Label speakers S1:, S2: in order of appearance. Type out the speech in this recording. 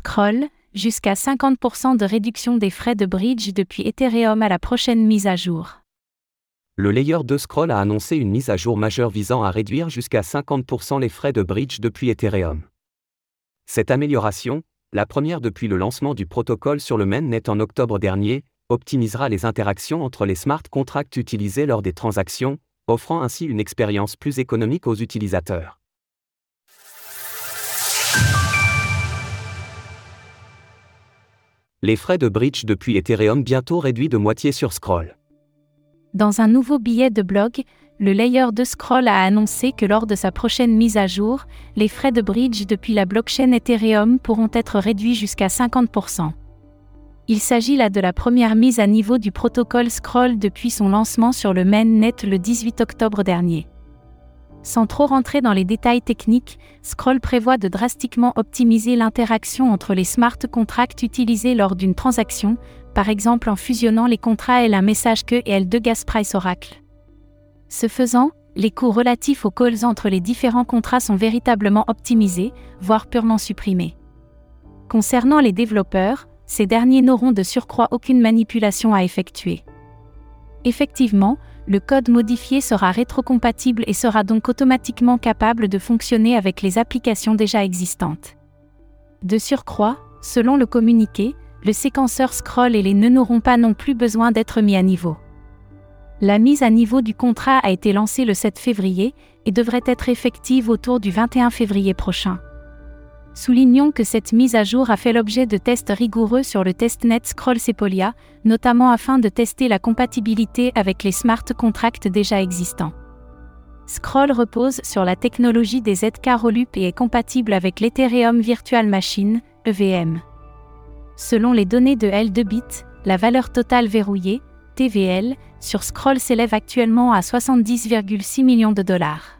S1: Scroll, jusqu'à 50% de réduction des frais de bridge depuis Ethereum à la prochaine mise à jour.
S2: Le layer 2 Scroll a annoncé une mise à jour majeure visant à réduire jusqu'à 50% les frais de bridge depuis Ethereum. Cette amélioration, la première depuis le lancement du protocole sur le mainnet en octobre dernier, optimisera les interactions entre les smart contracts utilisés lors des transactions, offrant ainsi une expérience plus économique aux utilisateurs. Les frais de bridge depuis Ethereum bientôt réduits de moitié sur Scroll.
S1: Dans un nouveau billet de blog, le layer de Scroll a annoncé que lors de sa prochaine mise à jour, les frais de bridge depuis la blockchain Ethereum pourront être réduits jusqu'à 50%. Il s'agit là de la première mise à niveau du protocole Scroll depuis son lancement sur le mainnet le 18 octobre dernier. Sans trop rentrer dans les détails techniques, Scroll prévoit de drastiquement optimiser l'interaction entre les smart contracts utilisés lors d'une transaction, par exemple en fusionnant les contrats L1 message que et L2 gas price oracle. Ce faisant, les coûts relatifs aux calls entre les différents contrats sont véritablement optimisés, voire purement supprimés. Concernant les développeurs, ces derniers n'auront de surcroît aucune manipulation à effectuer. Effectivement, le code modifié sera rétrocompatible et sera donc automatiquement capable de fonctionner avec les applications déjà existantes. De surcroît, selon le communiqué, le séquenceur scroll et les nœuds n'auront pas non plus besoin d'être mis à niveau. La mise à niveau du contrat a été lancée le 7 février et devrait être effective autour du 21 février prochain. Soulignons que cette mise à jour a fait l'objet de tests rigoureux sur le testnet Scroll Sepolia, notamment afin de tester la compatibilité avec les smart contracts déjà existants. Scroll repose sur la technologie des ZK Rollup et est compatible avec l'Ethereum Virtual Machine, EVM. Selon les données de L2Bit, la valeur totale verrouillée, TVL, sur Scroll s'élève actuellement à 70,6 millions de dollars.